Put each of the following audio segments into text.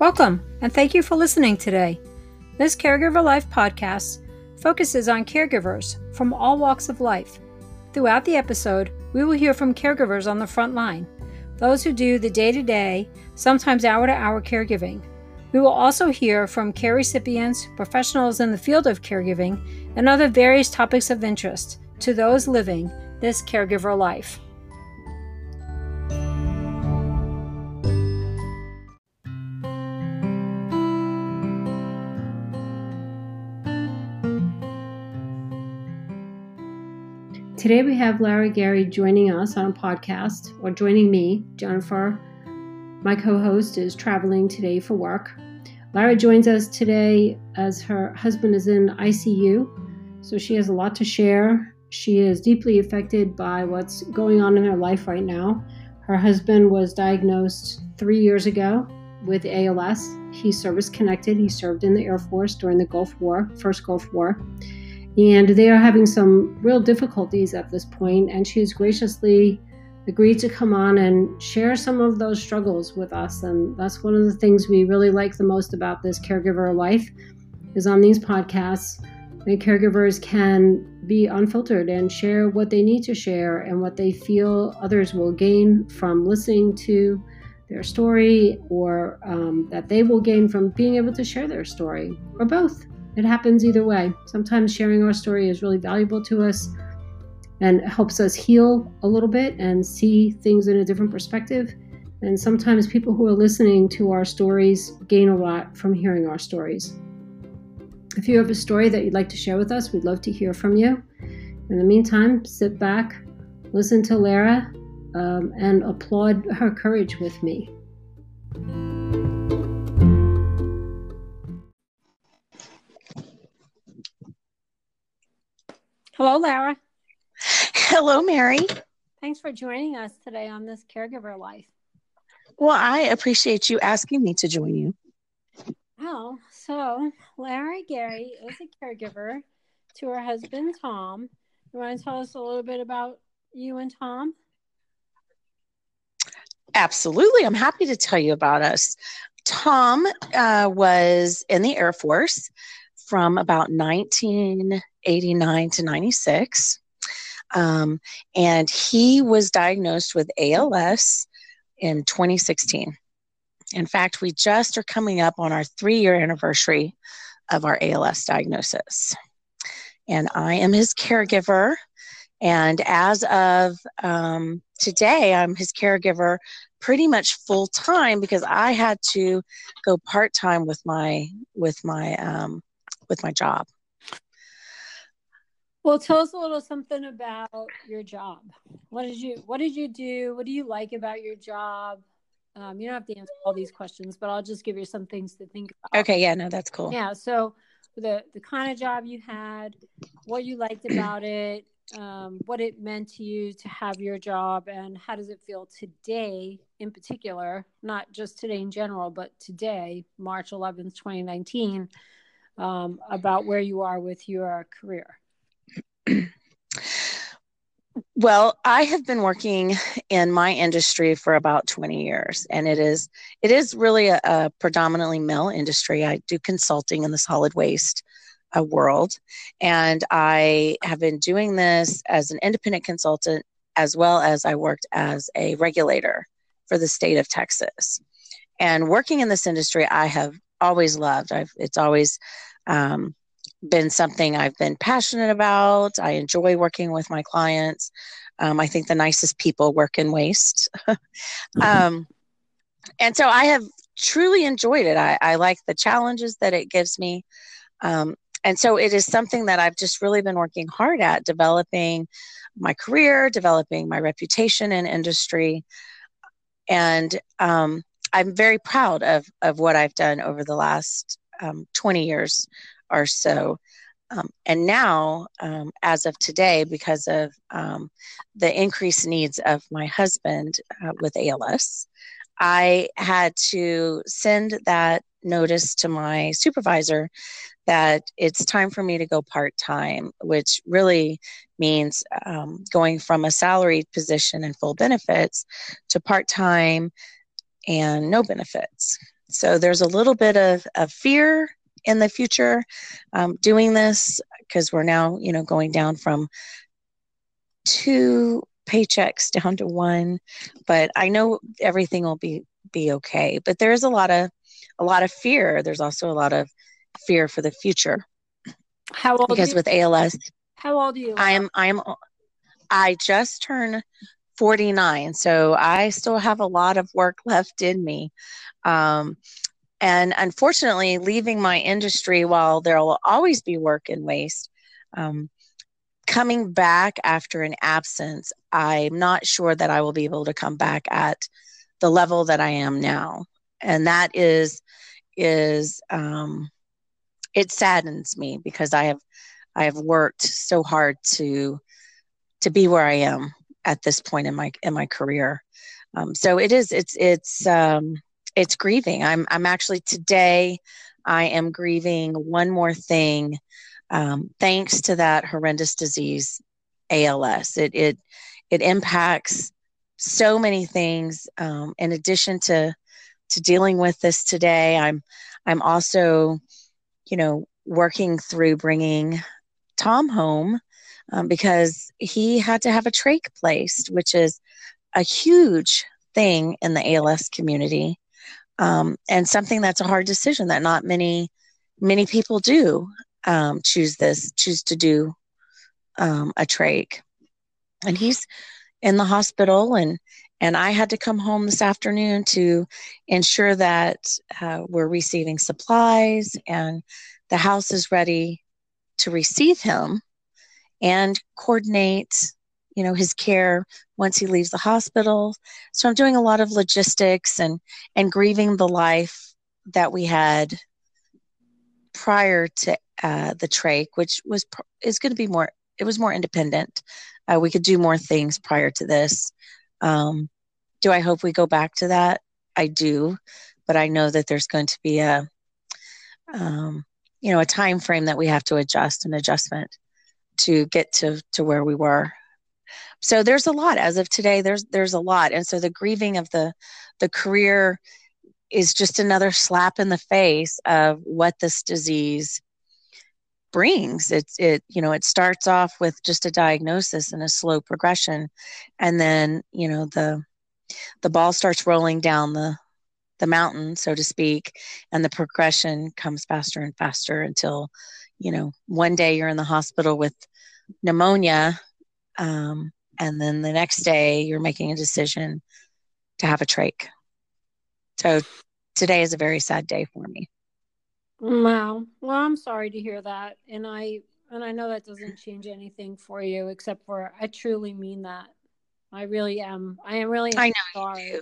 Welcome, and thank you for listening today. This Caregiver Life podcast focuses on caregivers from all walks of life. Throughout the episode, we will hear from caregivers on the front line, those who do the day to day, sometimes hour to hour caregiving. We will also hear from care recipients, professionals in the field of caregiving, and other various topics of interest to those living this caregiver life. Today we have Lara Gary joining us on a podcast, or joining me, Jennifer. My co host is traveling today for work. Lara joins us today as her husband is in ICU, so she has a lot to share. She is deeply affected by what's going on in her life right now. Her husband was diagnosed three years ago with ALS. He's service connected. He served in the Air Force during the Gulf War, first Gulf War and they are having some real difficulties at this point and she has graciously agreed to come on and share some of those struggles with us. And that's one of the things we really like the most about this caregiver life is on these podcasts the caregivers can be unfiltered and share what they need to share and what they feel others will gain from listening to their story or um, that they will gain from being able to share their story or both it happens either way. Sometimes sharing our story is really valuable to us and helps us heal a little bit and see things in a different perspective. And sometimes people who are listening to our stories gain a lot from hearing our stories. If you have a story that you'd like to share with us, we'd love to hear from you. In the meantime, sit back, listen to Lara, um, and applaud her courage with me. Hello, Lara. Hello, Mary. Thanks for joining us today on this caregiver life. Well, I appreciate you asking me to join you. Oh, so Lara Gary is a caregiver to her husband, Tom. You want to tell us a little bit about you and Tom? Absolutely. I'm happy to tell you about us. Tom uh, was in the Air Force from about 1989 to 96. Um, and he was diagnosed with ALS in 2016. In fact, we just are coming up on our three year anniversary of our ALS diagnosis. And I am his caregiver. And as of um, today, I'm his caregiver pretty much full time because I had to go part time with my with my um, with my job. Well, tell us a little something about your job. What did you What did you do? What do you like about your job? Um, you don't have to answer all these questions, but I'll just give you some things to think about. Okay, yeah, no, that's cool. Yeah, so the the kind of job you had, what you liked about it, um, what it meant to you to have your job, and how does it feel today, in particular, not just today in general, but today, March 11th, 2019 um, about where you are with your career. Well, I have been working in my industry for about 20 years, and it is it is really a, a predominantly male industry. I do consulting in the solid waste uh, world, and I have been doing this as an independent consultant as well as I worked as a regulator for the state of Texas. And working in this industry, I have always loved. I've it's always um, been something I've been passionate about. I enjoy working with my clients. Um, I think the nicest people work in waste. mm-hmm. um, and so I have truly enjoyed it. I, I, like the challenges that it gives me. Um, and so it is something that I've just really been working hard at developing my career, developing my reputation in industry. And um, I'm very proud of, of what I've done over the last um, 20 years or so. Um, and now, um, as of today, because of um, the increased needs of my husband uh, with ALS, I had to send that notice to my supervisor that it's time for me to go part time, which really means um, going from a salaried position and full benefits to part time and no benefits. So there's a little bit of, of fear in the future um, doing this because we're now, you know, going down from two paychecks down to one. But I know everything will be be okay. But there is a lot of a lot of fear. There's also a lot of fear for the future. How old? Because with ALS, how old are you? I am. I am. I just turned 49, so I still have a lot of work left in me. Um, and unfortunately, leaving my industry, while there will always be work and waste, um, coming back after an absence, I'm not sure that I will be able to come back at the level that I am now, and that is is um, it saddens me because I have I have worked so hard to to be where I am at this point in my in my career. Um, so it is it's it's um, it's grieving. I'm I'm actually today I am grieving one more thing um, thanks to that horrendous disease ALS. It it it impacts so many things. Um, in addition to to dealing with this today, I'm I'm also, you know, working through bringing Tom home um, because he had to have a trach placed, which is a huge thing in the ALS community um, and something that's a hard decision that not many many people do um, choose this choose to do um, a trach. And he's in the hospital and and i had to come home this afternoon to ensure that uh, we're receiving supplies and the house is ready to receive him and coordinate you know his care once he leaves the hospital. So i'm doing a lot of logistics and and grieving the life that we had prior to uh, the trach which was is going to be more it was more independent. Uh, we could do more things prior to this. Um, do i hope we go back to that? I do but i know that there's going to be a um, you know a time frame that we have to adjust an adjustment to get to to where we were. So there's a lot. As of today there's there's a lot. And so the grieving of the the career is just another slap in the face of what this disease brings. It's it you know it starts off with just a diagnosis and a slow progression. And then you know the the ball starts rolling down the the mountain so to speak and the progression comes faster and faster until you know one day you're in the hospital with pneumonia um, and then the next day you're making a decision to have a trach. So today is a very sad day for me. Wow. Well, I'm sorry to hear that. And I and I know that doesn't change anything for you except for I truly mean that. I really am. I am really I know sorry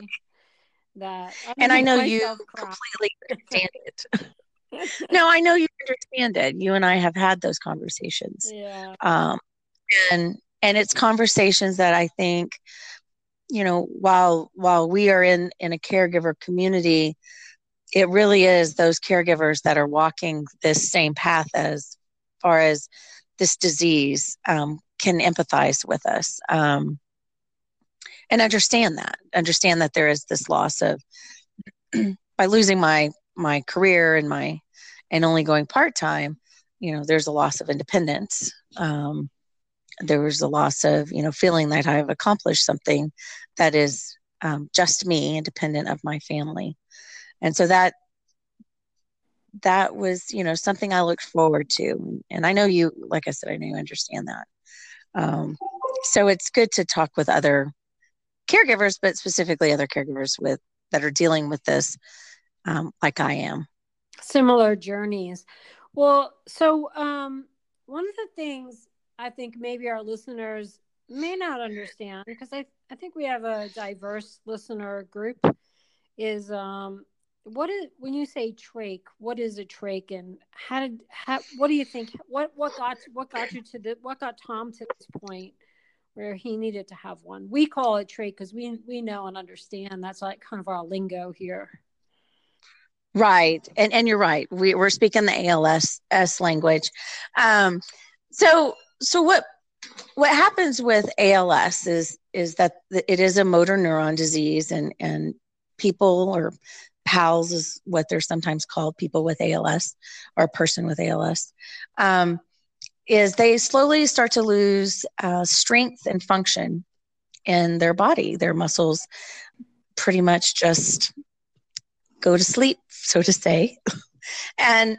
that I And I know you completely understand it. no, I know you understand it. You and I have had those conversations. Yeah. Um and and it's conversations that I think, you know, while while we are in in a caregiver community, it really is those caregivers that are walking this same path as far as this disease um, can empathize with us um, and understand that understand that there is this loss of by losing my my career and my and only going part-time you know there's a loss of independence. Um, there was a loss of you know feeling that i've accomplished something that is um, just me independent of my family. And so that that was you know something i looked forward to. And i know you like i said i know you understand that. Um, so it's good to talk with other caregivers but specifically other caregivers with that are dealing with this um, like i am. Similar journeys. Well so um, one of the things I think maybe our listeners may not understand because I, I think we have a diverse listener group is um what is when you say trach what is a trach and how did how what do you think what what got what got you to the what got tom to this point where he needed to have one? We call it trach because we we know and understand. That's like kind of our lingo here right. And and you're right. We, we're speaking the als s language. Um so so what what happens with ALS is is that it is a motor neuron disease and and people or PALS is what they're sometimes called, people with ALS or a person with ALS, um, is they slowly start to lose uh, strength and function in their body. Their muscles pretty much just go to sleep, so to say. and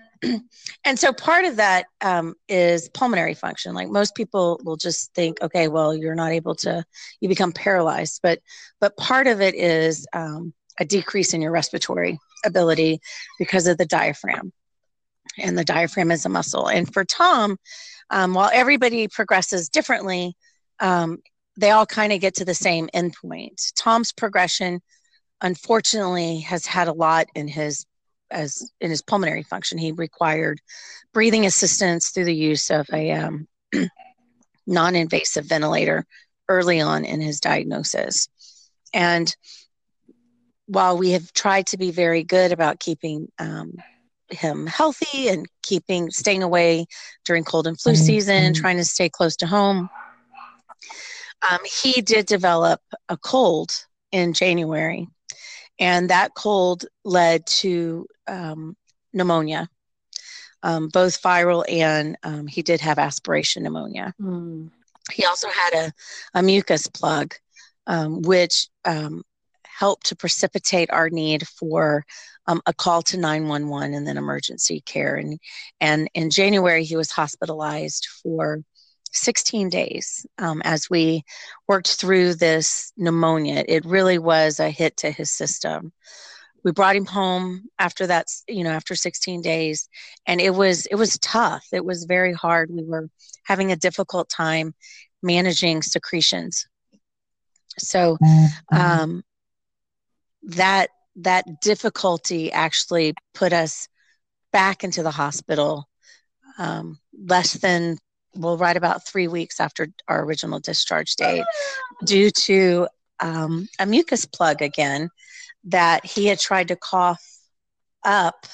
and so part of that um, is pulmonary function. Like most people will just think okay well you're not able to you become paralyzed. But but part of it is um, a decrease in your respiratory ability because of the diaphragm. And the diaphragm is a muscle. And for tom um, while everybody progresses differently um, they all kind of get to the same endpoint. Tom's progression unfortunately has had a lot in his as in his pulmonary function, he required breathing assistance through the use of a um, non-invasive ventilator early on in his diagnosis. And while we have tried to be very good about keeping um, him healthy and keeping staying away during cold and flu season, trying to stay close to home, um, he did develop a cold in January and that cold led to um, pneumonia, um, both viral and um, he did have aspiration pneumonia. Mm. He also had a, a mucus plug, um, which um, helped to precipitate our need for um, a call to 911 and then emergency care. And, and in January, he was hospitalized for 16 days um, as we worked through this pneumonia. It really was a hit to his system. We brought him home after that, you know, after 16 days, and it was it was tough. It was very hard. We were having a difficult time managing secretions. So mm-hmm. um, that that difficulty actually put us back into the hospital um, less than well, right about three weeks after our original discharge date, due to um, a mucus plug again that he had tried to cough up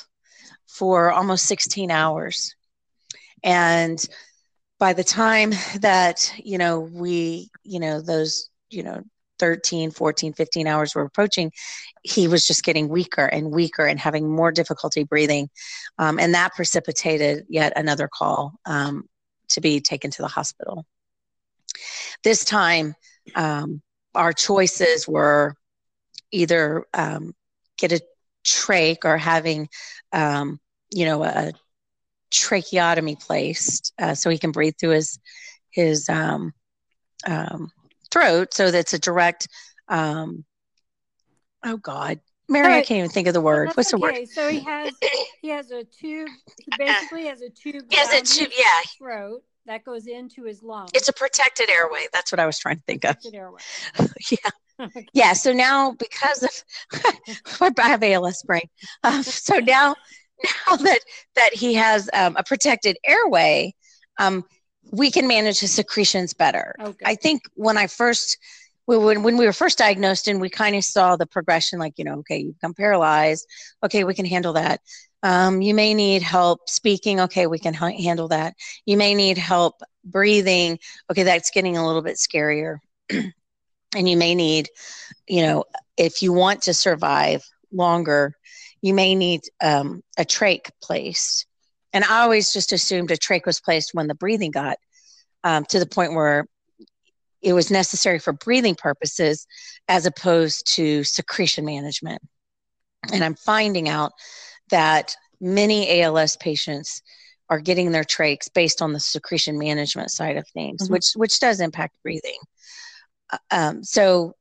for almost 16 hours. And by the time that, you know, we, you know, those, you know, 13, 14, 15 hours were approaching, he was just getting weaker and weaker and having more difficulty breathing. Um, and that precipitated yet another call um, to be taken to the hospital. This time, um, our choices were either um, get a trach or having, um, you know, a tracheotomy placed uh, so he can breathe through his his um, um, throat. So that's a direct. Um, oh God, Mary, I can't even think of the word. What's the okay. word? So he has he has a tube. He basically has a tube. He has a tube. Yeah. Throat that goes into his lungs. It's a protected airway. That's what I was trying to think protected of. Airway. yeah. yeah. So now because of I have ALS brain. Um, so now now that that he has um, a protected airway, um, we can manage his secretions better. Okay. I think when I first when, when we were first diagnosed and we kind of saw the progression like you know okay you become paralyzed okay we can handle that. Um, you may need help speaking okay we can h- handle that. You may need help breathing okay that's getting a little bit scarier. And you may need you know if you want to survive longer you may need um, a trach placed. And i always just assumed a trach was placed when the breathing got um, to the point where it was necessary for breathing purposes as opposed to secretion management. And I'm finding out that many ALS patients are getting their trachs based on the secretion management side of things, mm-hmm. which which does impact breathing. Uh, um, so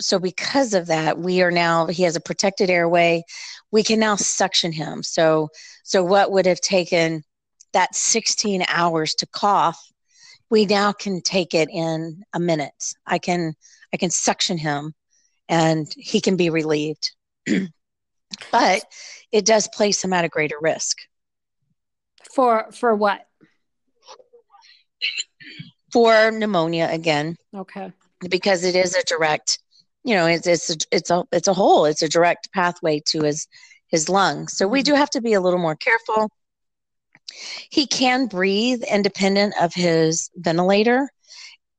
so because of that, we are now he has a protected airway. We can now suction him. So so what would have taken that 16 hours to cough we now can take it in a minute. I can I can suction him and he can be relieved. but it does place him at a greater risk. For for what? For pneumonia again. Okay. Because it is a direct, you know, it's it's a, it's a it's a hole. It's a direct pathway to his his lungs. So we mm-hmm. do have to be a little more careful. He can breathe independent of his ventilator.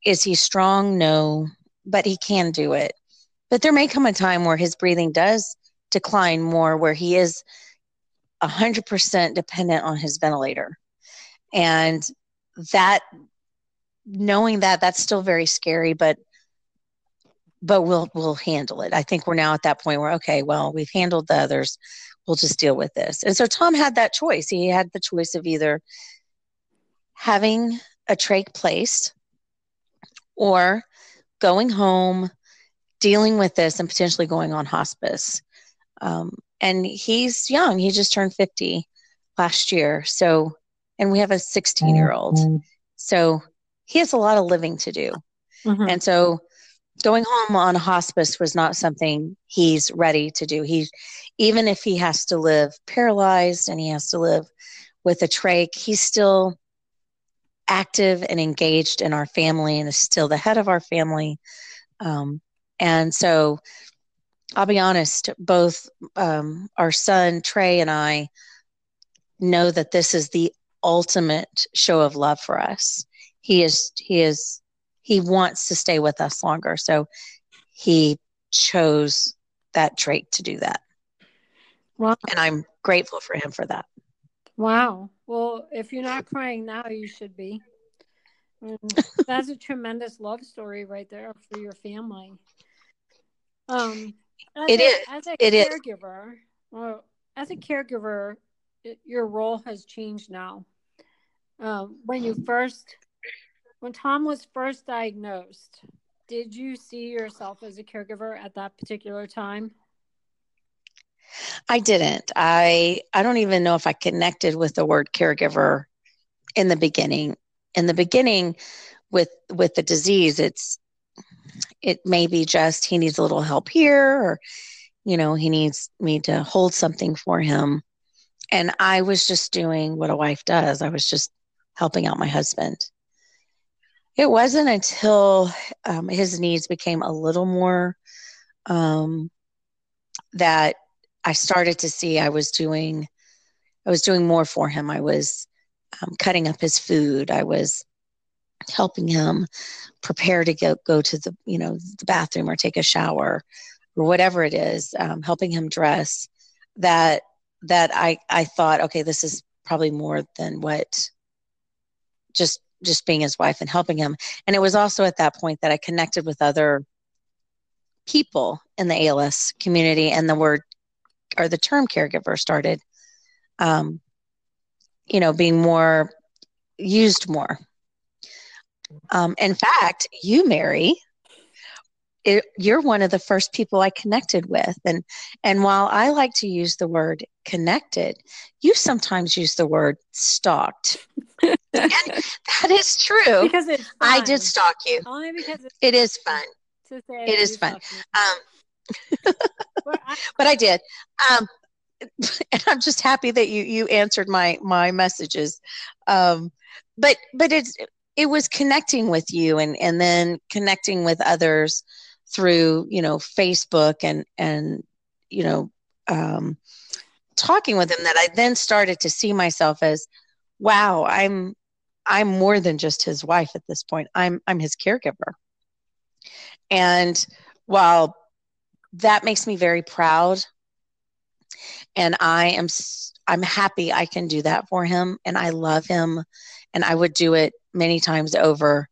Is he strong? No, but he can do it. But there may come a time where his breathing does decline more where he is 100% dependent on his ventilator. And that knowing that that's still very scary but but we'll we'll handle it. I think we're now at that point where okay, well, we've handled the others. We'll just deal with this. And so Tom had that choice. He had the choice of either having a trach placed or going home, dealing with this, and potentially going on hospice. Um, and he's young. He just turned 50 last year. So, and we have a 16 year old. Mm-hmm. So he has a lot of living to do. Mm-hmm. And so going home on hospice was not something he's ready to do. He, even if he has to live paralyzed and he has to live with a trach, he's still active and engaged in our family and is still the head of our family. Um, and so I'll be honest, both um, our son Trey and I know that this is the ultimate show of love for us. He is, he is he wants to stay with us longer. So he chose that trach to do that. Wow. And I'm grateful for him for that. Wow. Well, if you're not crying now, you should be. that's a tremendous love story right there for your family. Um, it a, is. As a it caregiver, well, as a caregiver, it, your role has changed now. Um, when you first when Tom was first diagnosed, did you see yourself as a caregiver at that particular time? I didn't. I I don't even know if I connected with the word caregiver in the beginning. In the beginning with with the disease, it's it may be just he needs a little help here or you know, he needs me to hold something for him. And I was just doing what a wife does. I was just helping out my husband. It wasn't until um, his needs became a little more um, that I started to see I was doing I was doing more for him. I was um, cutting up his food. I was helping him prepare to go go to the you know the bathroom or take a shower or whatever it is. Um, helping him dress. That that I I thought okay this is probably more than what just just being his wife and helping him. And it was also at that point that I connected with other people in the ALS community, and the word or the term caregiver started, um, you know, being more used more. Um, in fact, you, Mary, it, you're one of the first people I connected with, and and while I like to use the word connected, you sometimes use the word stalked. that is true. Because it's fun. I did stalk you. Only because it is fun. it is fun. Um, but I did. Um, and I'm just happy that you you answered my my messages. Um, but but it's it was connecting with you and and then connecting with others through you know Facebook and and you know um, talking with them that I then started to see myself as wow I'm I'm more than just his wife at this point. I'm I'm his caregiver. And while that makes me very proud and I am I'm happy I can do that for him and I love him and I would do it many times over.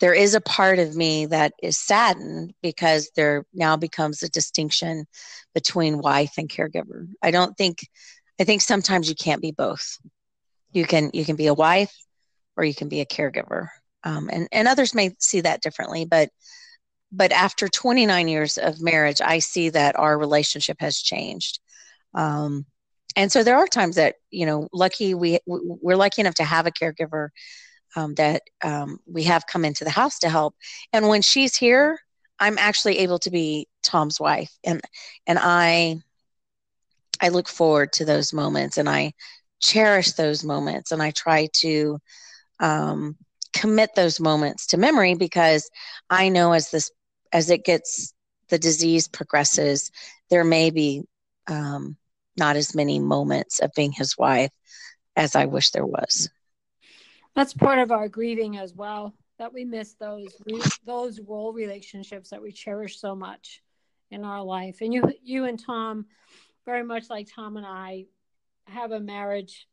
There is a part of me that is saddened because there now becomes a distinction between wife and caregiver. I don't think I think sometimes you can't be both. You can you can be a wife or you can be a caregiver. Um, and, and others may see that differently, but but after 29 years of marriage, I see that our relationship has changed. Um, and so there are times that you know, lucky we we're lucky enough to have a caregiver um, that um, we have come into the house to help. And when she's here, I'm actually able to be Tom's wife, and and I I look forward to those moments, and I cherish those moments, and I try to um, commit those moments to memory because I know as this as it gets the disease progresses, there may be um, not as many moments of being his wife as I wish there was. That's part of our grieving as well. That we miss those those role relationships that we cherish so much, in our life. And you you and Tom, very much like Tom and I, have a marriage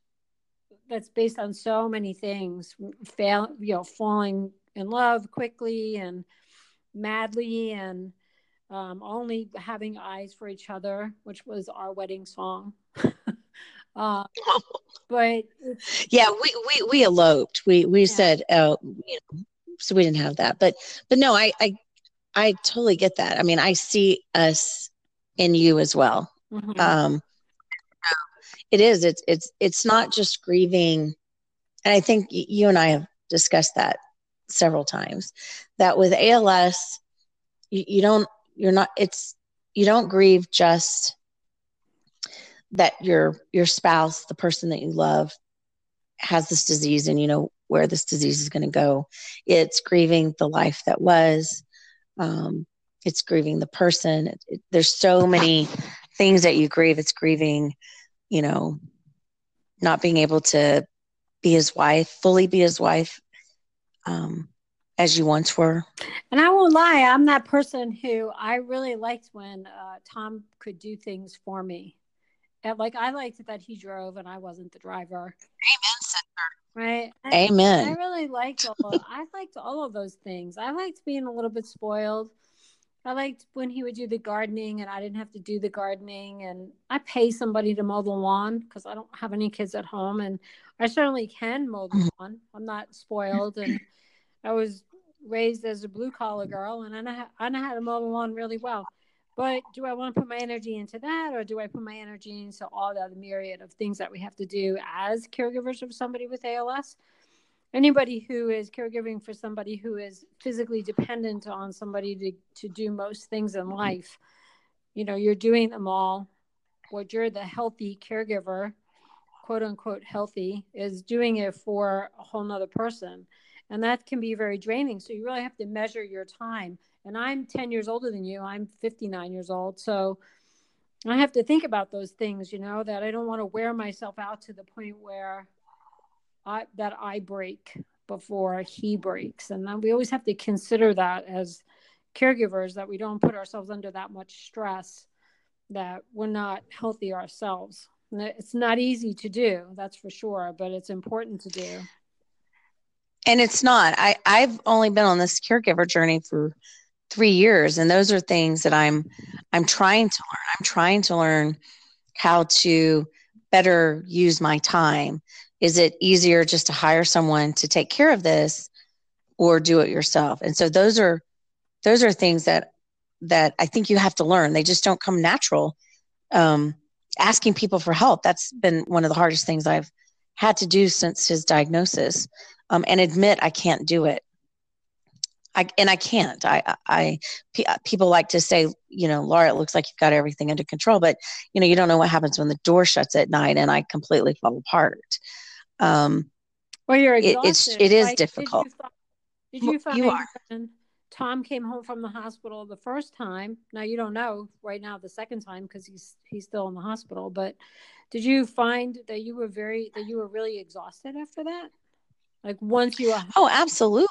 that's based on so many things fail you know falling in love quickly and madly and um, only having eyes for each other which was our wedding song uh, but yeah we, we we eloped. We we yeah. said oh you know, so we didn't have that. But but no i i i totally get that. I mean i see us in you as well. Mm-hmm. um it is. It's it's it's not just grieving. And i think you and i have discussed that several times that with als you, you don't you're not it's you don't grieve just that your your spouse the person that you love has this disease and you know where this disease is going to go it's grieving the life that was um, it's grieving the person it, it, there's so many things that you grieve it's grieving you know, not being able to be his wife, fully be his wife, um, as you once were. And I won't lie, I'm that person who I really liked when uh, Tom could do things for me. And like I liked that he drove and I wasn't the driver. Amen, sister. Right. Amen. I really liked all. I liked all of those things. I liked being a little bit spoiled. I liked when he would do the gardening and I didn't have to do the gardening. And I pay somebody to mow the lawn because I don't have any kids at home. And I certainly can mow the lawn. I'm not spoiled. And I was raised as a blue collar girl and I know, I know how to mow the lawn really well. But do I want to put my energy into that or do I put my energy into all the other myriad of things that we have to do as caregivers of somebody with ALS? anybody who is caregiving for somebody who is physically dependent on somebody to, to do most things in life you know you're doing them all. What you're the healthy caregiver quote unquote healthy is doing it for a whole nother person. And that can be very draining. So you really have to measure your time and i'm 10 years older than you i'm 59 years old so i have to think about those things you know that i don't want to wear myself out to the point where I, that I break before he breaks. And then we always have to consider that as caregivers that we don't put ourselves under that much stress that we're not healthy ourselves. It's not easy to do, that's for sure, but it's important to do. And it's not. I, I've only been on this caregiver journey for three years, and those are things that I'm I'm trying to learn. I'm trying to learn how to better use my time. Is it easier just to hire someone to take care of this or do it yourself? And so those are those are things that that i think you have to learn. They just don't come natural um, asking people for help. That's been one of the hardest things i've had to do since his diagnosis. Um, and admit i can't do it I, and I can't. I, I, people like to say, you know, Laura, it looks like you've got everything under control, but you know, you don't know what happens when the door shuts at night and I completely fall apart um, well, you're exhausted. It, it's it is like, difficult. Did you, find, did you find Tom came home from the hospital the first time? Now you don't know right now the second time because he's he's still in the hospital. But did you find that you were very that you were really exhausted after that? Like once you oh absolutely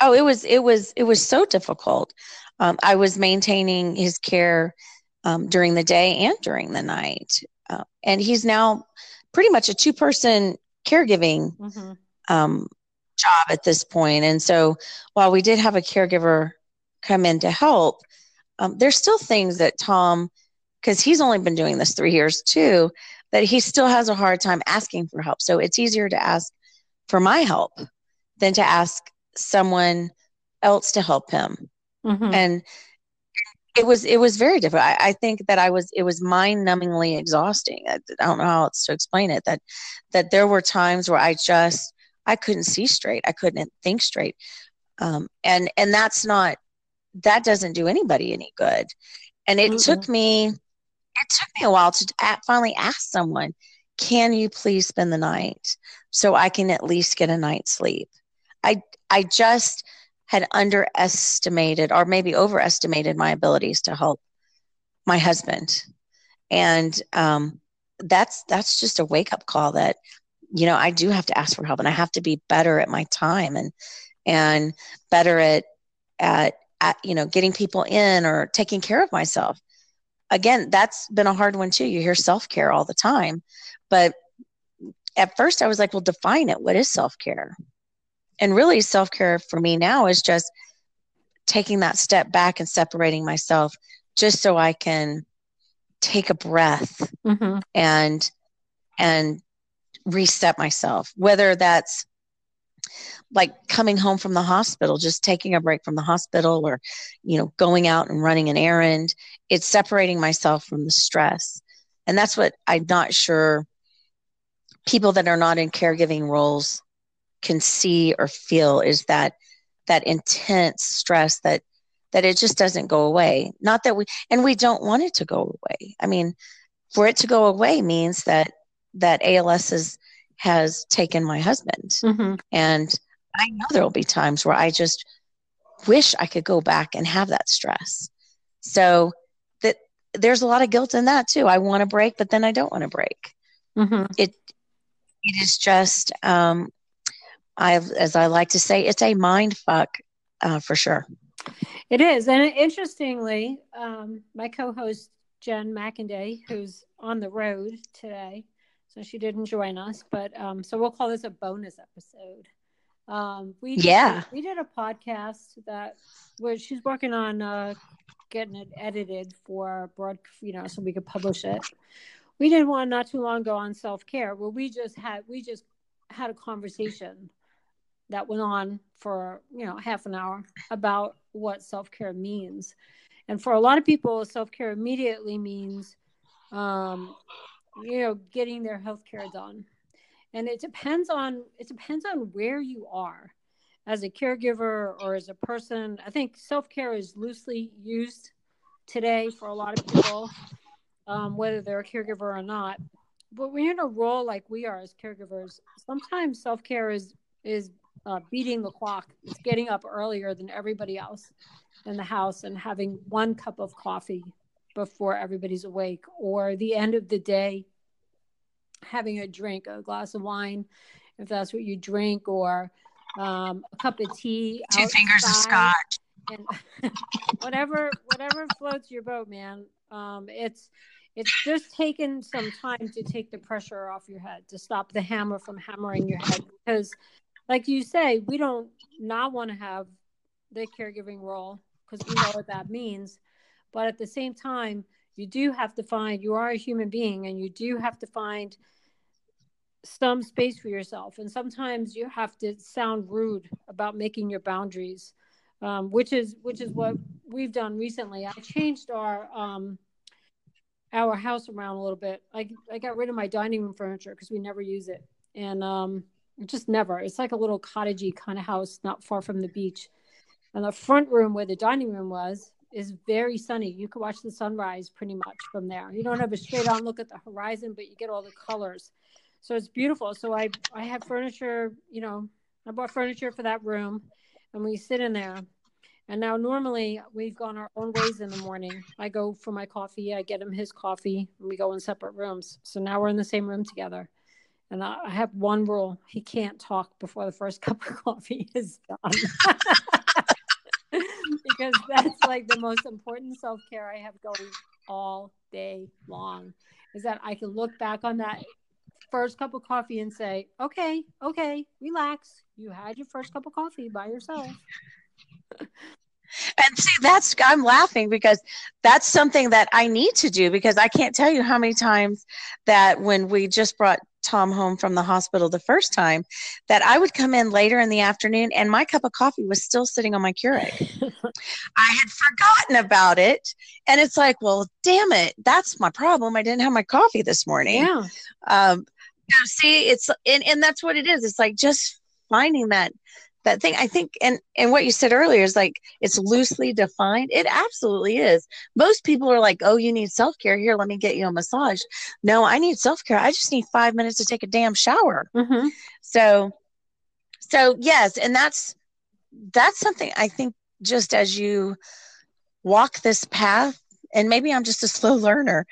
oh it was it was it was so difficult um, i was maintaining his care um, during the day and during the night uh, and he's now pretty much a two person caregiving mm-hmm. um, job at this point. And so while we did have a caregiver come in to help, um, there's still things that Tom, because he's only been doing this three years too, that he still has a hard time asking for help. So it's easier to ask for my help than to ask someone else to help him. Mm-hmm. And it was it was very difficult. I, I, think that I was it was mind numbingly exhausting. I, I, don't know how else to explain it. That that there were times where I just I couldn't see straight. I couldn't think straight. Um, and and that's not that doesn't do anybody any good. And it mm-hmm. took me it took me a while to finally ask someone, "Can you please spend the night so I can at least get a night's sleep?" I just had underestimated or maybe overestimated my abilities to help my husband and um, that's that's just a wake up call that you know i do have to ask for help and i have to be better at my time and and better at at at, you know, getting people in or taking care of myself. Again, that's been a hard one too. You hear self care all the time. But at first I was like, well, define it. What is self care? And really, self care for me now is just taking that step back and separating myself just so I can take a breath mm-hmm. and and reset myself whether that's like coming home from the hospital just taking a break from the hospital or you know going out and running an errand it's separating myself from the stress and that's what i'm not sure people that are not in caregiving roles can see or feel is that that intense stress that that it just doesn't go away. Not that we and we don't want it to go away. I mean for it to go away means that that als is, has taken my husband. Mm-hmm. and i know there will be times where i just wish i could go back and have that stress. So that there's a lot of guilt in that too. I want to break but then i don't want to break. Mm-hmm. it it is just um i as i like to say it's a mind fuck uh, for sure it is. And interestingly, um, my co host, Jen McInday, who's on the road today, so she didn't join us, but um, so we'll call this a bonus episode. Um, we did, yeah, we did a podcast that where she's working on uh, getting it edited for broad, you know, so we could publish it. We did one not too long ago on self care, where we just had we just had a conversation that went on for you know half an hour about what self-care means. And for a lot of people self-care immediately means um, you know getting their health care done. And it depends on it depends on where you are as a caregiver or as a person. I think self-care is loosely used today for a lot of people um, whether they're a caregiver or not. But when you're in a role like we are as caregivers sometimes self-care is is uh, beating the clock. It's getting up earlier than everybody else in the house and having one cup of coffee before everybody's awake, or the end of the day, having a drink, a glass of wine, if that's what you drink, or um, a cup of tea. Two fingers of scotch. And whatever, whatever floats your boat, man. Um, it's it's just taken some time to take the pressure off your head to stop the hammer from hammering your head because like you say, we don't not want to have the caregiving role because we know what that means. But at the same time, you do have to find you are a human being and you do have to find some space for yourself. And sometimes you have to sound rude about making your boundaries, um, which is which is what we've done recently. I changed our um, our house around a little bit. I I got rid of my dining room furniture because we never use it, and um, just never. It's like a little cottagey kind of house, not far from the beach. And the front room where the dining room was is very sunny. You can watch the sunrise pretty much from there. You don't have a straight on look at the horizon, but you get all the colors. So it's beautiful. So I I have furniture, you know, I bought furniture for that room and we sit in there. And now normally we've gone our own ways in the morning. I go for my coffee, I get him his coffee, and we go in separate rooms. So now we're in the same room together. And I have one rule he can't talk before the first cup of coffee is done. because that's like the most important self care I have going all day long is that I can look back on that first cup of coffee and say, okay, okay, relax. You had your first cup of coffee by yourself. And see, that's I'm laughing because that's something that I need to do because I can't tell you how many times that when we just brought Tom home from the hospital the first time that I would come in later in the afternoon and my cup of coffee was still sitting on my Keurig. I had forgotten about it. And it's like, well, damn it. That's my problem. I didn't have my coffee this morning. Yeah. Um, see, it's, and, and that's what it is. It's like just finding that that thing i think and and what you said earlier is like it's loosely defined. It absolutely is. Most people are like oh you need self-care. Here let me get you a massage. No i need self-care. I just need five minutes to take a damn shower. Mm-hmm. so so yes and that's that's something i think just as you walk this path and maybe i'm just a slow learner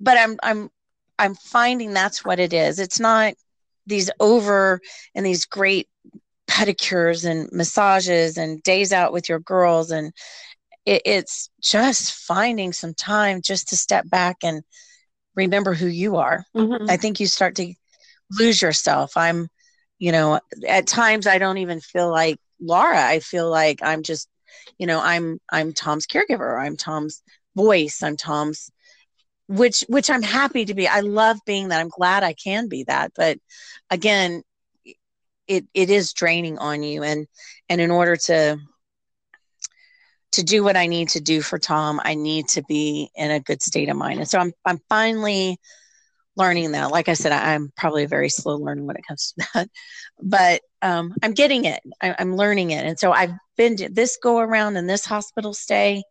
but i'm i'm i'm finding that's what it is. It's not these over and these great pedicures and massages and days out with your girls and it, it's just finding some time just to step back and remember who you are. Mm-hmm. i think you start to lose yourself. I'm you know at times i don't even feel like laura. I feel like i'm just you know i'm i'm tom's caregiver. I'm tom's voice. I'm tom's which which i'm happy to be. I love being that. I'm glad i can be that. But again it it is draining on you and and in order to to do what I need to do for Tom, I need to be in a good state of mind. And so I'm I'm finally learning that. Like I said, I, am probably a very slow learner when it comes to that, but um, I'm getting it. I, I'm learning it. And so I've been to this go around in this hospital stay.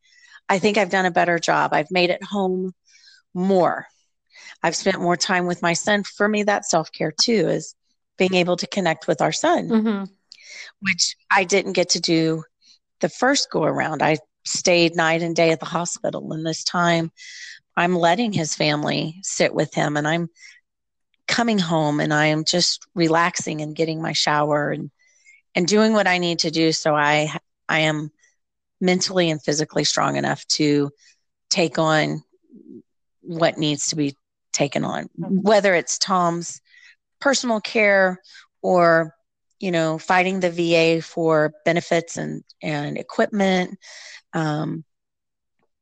I think I've done a better job. I've made it home more. I've spent more time with my son. For me, that self care too is being able to connect with our son, mm-hmm. which I didn't get to do the first go around. I stayed night and day at the hospital, and this time I'm letting his family sit with him, and I'm coming home and I am just relaxing and getting my shower and and doing what I need to do so I I am mentally and physically strong enough to take on what needs to be taken on mm-hmm. whether it's Tom's personal care or you know fighting the va for benefits and and equipment. Um,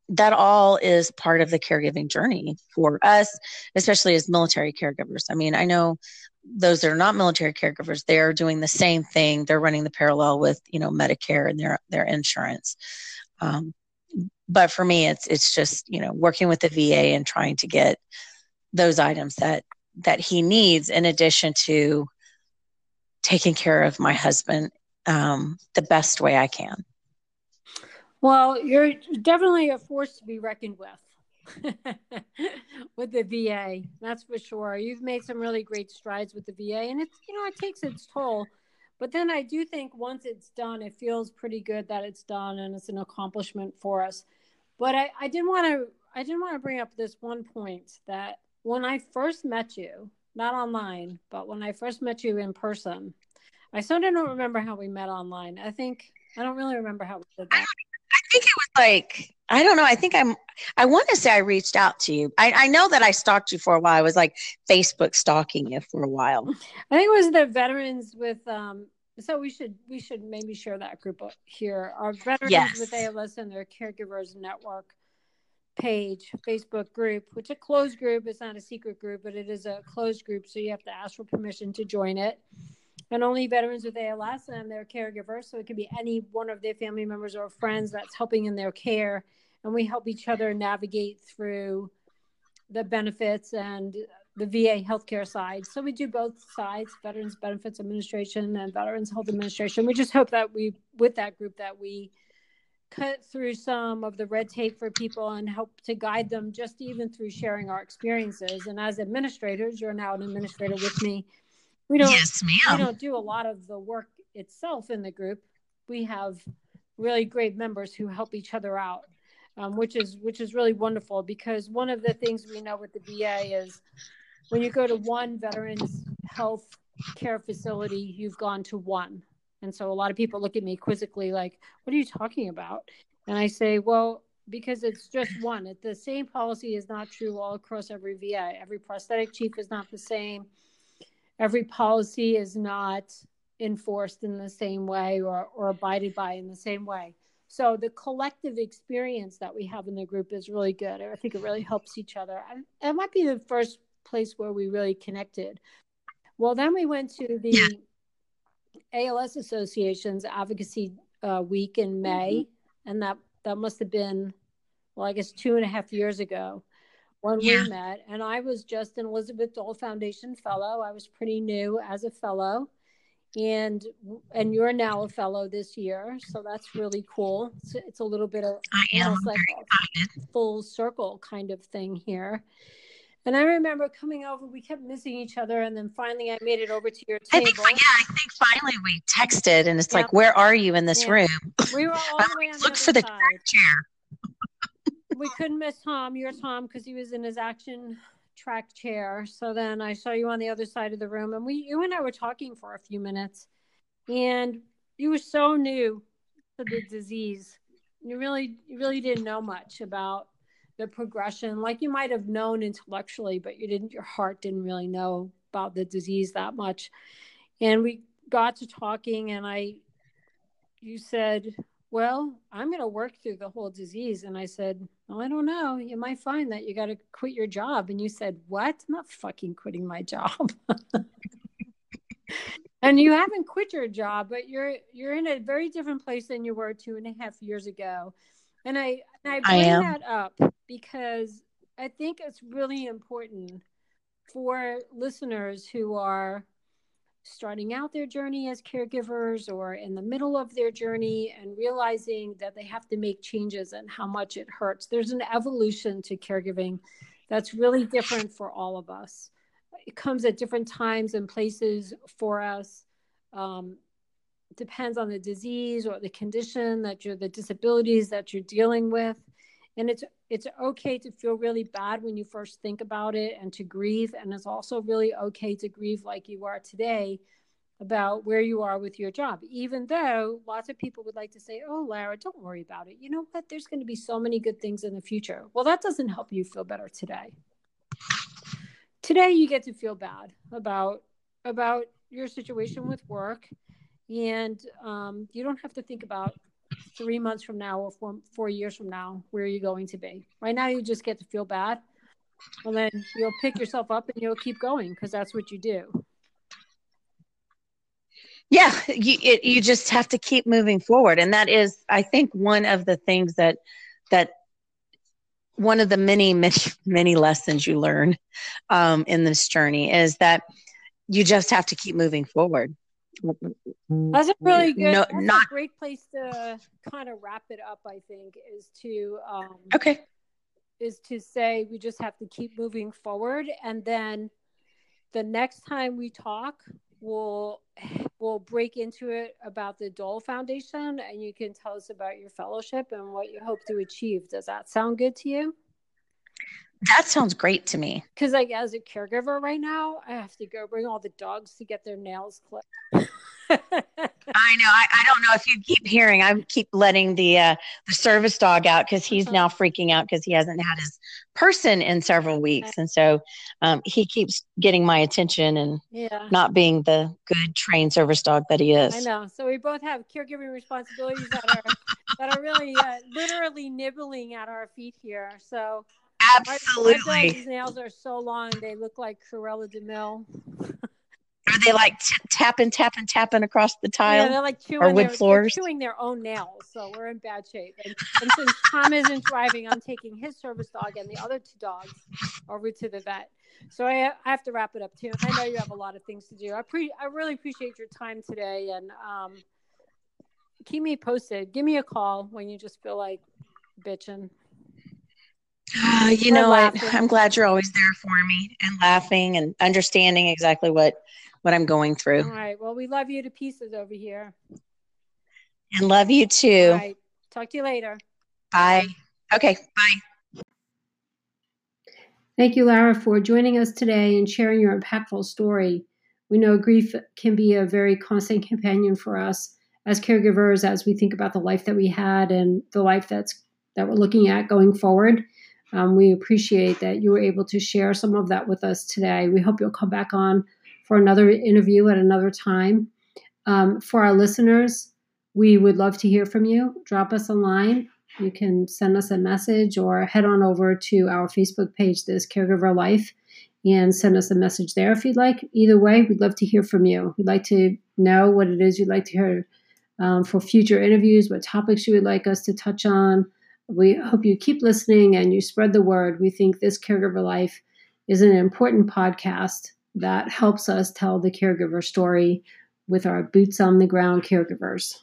that all is part of the caregiving journey for us especially as military caregivers. I mean i know those that are not military caregivers they're doing the same thing. They're running the parallel with you know medicare and their their insurance. Um, but for me it's it's just you know working with the va and trying to get those items that that he needs in addition to taking care of my husband um, the best way I can. Well, you're definitely a force to be reckoned with. with the VA, that's for sure. You've made some really great strides with the VA, and it's you know it takes its toll. But then I do think once it's done, it feels pretty good that it's done, and it's an accomplishment for us. But I, I didn't want to I didn't want to bring up this one point that when I first met you, not online, but when I first met you in person, I sort of don't remember how we met online. I think I don't really remember how we did that. I think it was like I don't know. I think I'm. I want to say I reached out to you. I, I know that I stalked you for a while. I was like Facebook stalking you for a while. I think it was the veterans with. um So we should we should maybe share that group here. Our veterans yes. with ALS and their caregivers network page, Facebook group, which a closed group. It's not a secret group, but it is a closed group. So you have to ask for permission to join it. And only veterans with ALS and their caregivers. So it can be any one of their family members or friends that's helping in their care. And we help each other navigate through the benefits and the VA healthcare side. So we do both sides, Veterans Benefits Administration and Veterans Health Administration. We just hope that we, with that group, that we cut through some of the red tape for people and help to guide them just even through sharing our experiences. And as administrators, you're now an administrator with me. We don't yes, ma'am. we don't do a lot of the work itself in the group. We have really great members who help each other out. Um, which is which is really wonderful because one of the things we know with the VA is when you go to one veterans health care facility, you've gone to one. And so a lot of people look at me quizzically, like, what are you talking about? And I say, well, because it's just one. The same policy is not true all across every VA. Every prosthetic chief is not the same. Every policy is not enforced in the same way or, or abided by in the same way. So the collective experience that we have in the group is really good. I think it really helps each other. And it might be the first place where we really connected. Well, then we went to the yeah. ALS Association's advocacy uh, week in May, mm-hmm. and that that must have been, well, I guess two and a half years ago when yeah. we met. And I was just an Elizabeth Dole Foundation fellow. I was pretty new as a fellow, and and you're now a fellow this year, so that's really cool. It's, it's a little bit of I am like full circle kind of thing here. And I remember coming over, we kept missing each other, and then finally I made it over to your table. I think, yeah, I think finally we texted, and it's like, "Where are you in this yeah. room?" We were all the way on look the for the chair. we couldn't miss Tom, your Tom, because he was in his action track chair. So then I saw you on the other side of the room, and we, you and I were talking for a few minutes, and you were so new to the disease. You really, you really didn't know much about the progression. Like you might have known intellectually, but you didn't. Your heart didn't really know about the disease that much. And we got to talking, and I, you said, "Well, I'm going to work through the whole disease." And I said, "Well, I don't know. You might find that you got to quit your job." And you said, "What? I'm not fucking quitting my job." and you haven't quit your job but you're you're in a very different place than you were two and a half years ago and i and i bring I that up because i think it's really important for listeners who are starting out their journey as caregivers or in the middle of their journey and realizing that they have to make changes and how much it hurts there's an evolution to caregiving that's really different for all of us it comes at different times and places for us. Um, depends on the disease or the condition that you're, the disabilities that you're dealing with. And it's it's okay to feel really bad when you first think about it and to grieve. And it's also really okay to grieve like you are today about where you are with your job, even though lots of people would like to say, Oh, Lara, don't worry about it. You know what? There's going to be so many good things in the future. Well, that doesn't help you feel better today today you get to feel bad about about your situation with work and um, you don't have to think about three months from now or four, four years from now where are you're going to be. Right now you just get to feel bad and then you'll pick yourself up and you'll keep going because that's what you do. Yeah you, it, you just have to keep moving forward and that is i think one of the things that that one of the many many many lessons you learn um, in this journey is that you just have to keep moving forward that's a really good no, not, great place to kind of wrap it up i think is to um, okay is to say we just have to keep moving forward and then the next time we talk we'll we'll break into it about the Dole Foundation, and you can tell us about your fellowship and what you hope to achieve. Does that sound good to you? That sounds great to me. Because, like, as a caregiver right now, I have to go bring all the dogs to get their nails clipped. I know. I, I, don't know if you keep hearing. I keep letting the uh, the service dog out because he's uh-huh. now freaking out because he hasn't had his person in several weeks, and so um, he keeps getting my attention and yeah. not being the good trained service dog that he is. I know. So we both have caregiving responsibilities that are that are really uh, literally nibbling at our feet here. So absolutely, my, my dog's nails are so long they look like Cruella de Vil. Are they like t- tapping, tapping, tapping across the tile? Yeah, they're like chewing or wood their, floors. chewing their own nails. So we're in bad shape. And, and since Tom isn't driving, I'm taking his service dog and the other two dogs over to the vet. So I, I have to wrap it up too. I know you have a lot of things to do. I pre I really appreciate your time today and um, keep me posted. Give me a call when you just feel like bitching. Uh, you know what? I'm glad you're always there for me and laughing and understanding exactly what what I'm going through. All right. Well, we love you to pieces over here. And love you too. All right. Talk to you later. Bye. Okay. Bye. Thank you, Lara, for joining us today and sharing your impactful story. We know grief can be a very constant companion for us as caregivers as we think about the life that we had and the life that's that we're looking at going forward. Um, we appreciate that you were able to share some of that with us today. We hope you'll come back on for another interview at another time. Um, for our listeners, we would love to hear from you. Drop us a line. You can send us a message or head on over to our Facebook page, This Caregiver Life, and send us a message there if you'd like. Either way, we'd love to hear from you. We'd like to know what it is you'd like to hear um, for future interviews, what topics you would like us to touch on. We hope you keep listening and you spread the word. We think This Caregiver Life is an important podcast that helps us tell the caregiver story with our boots on the ground caregivers.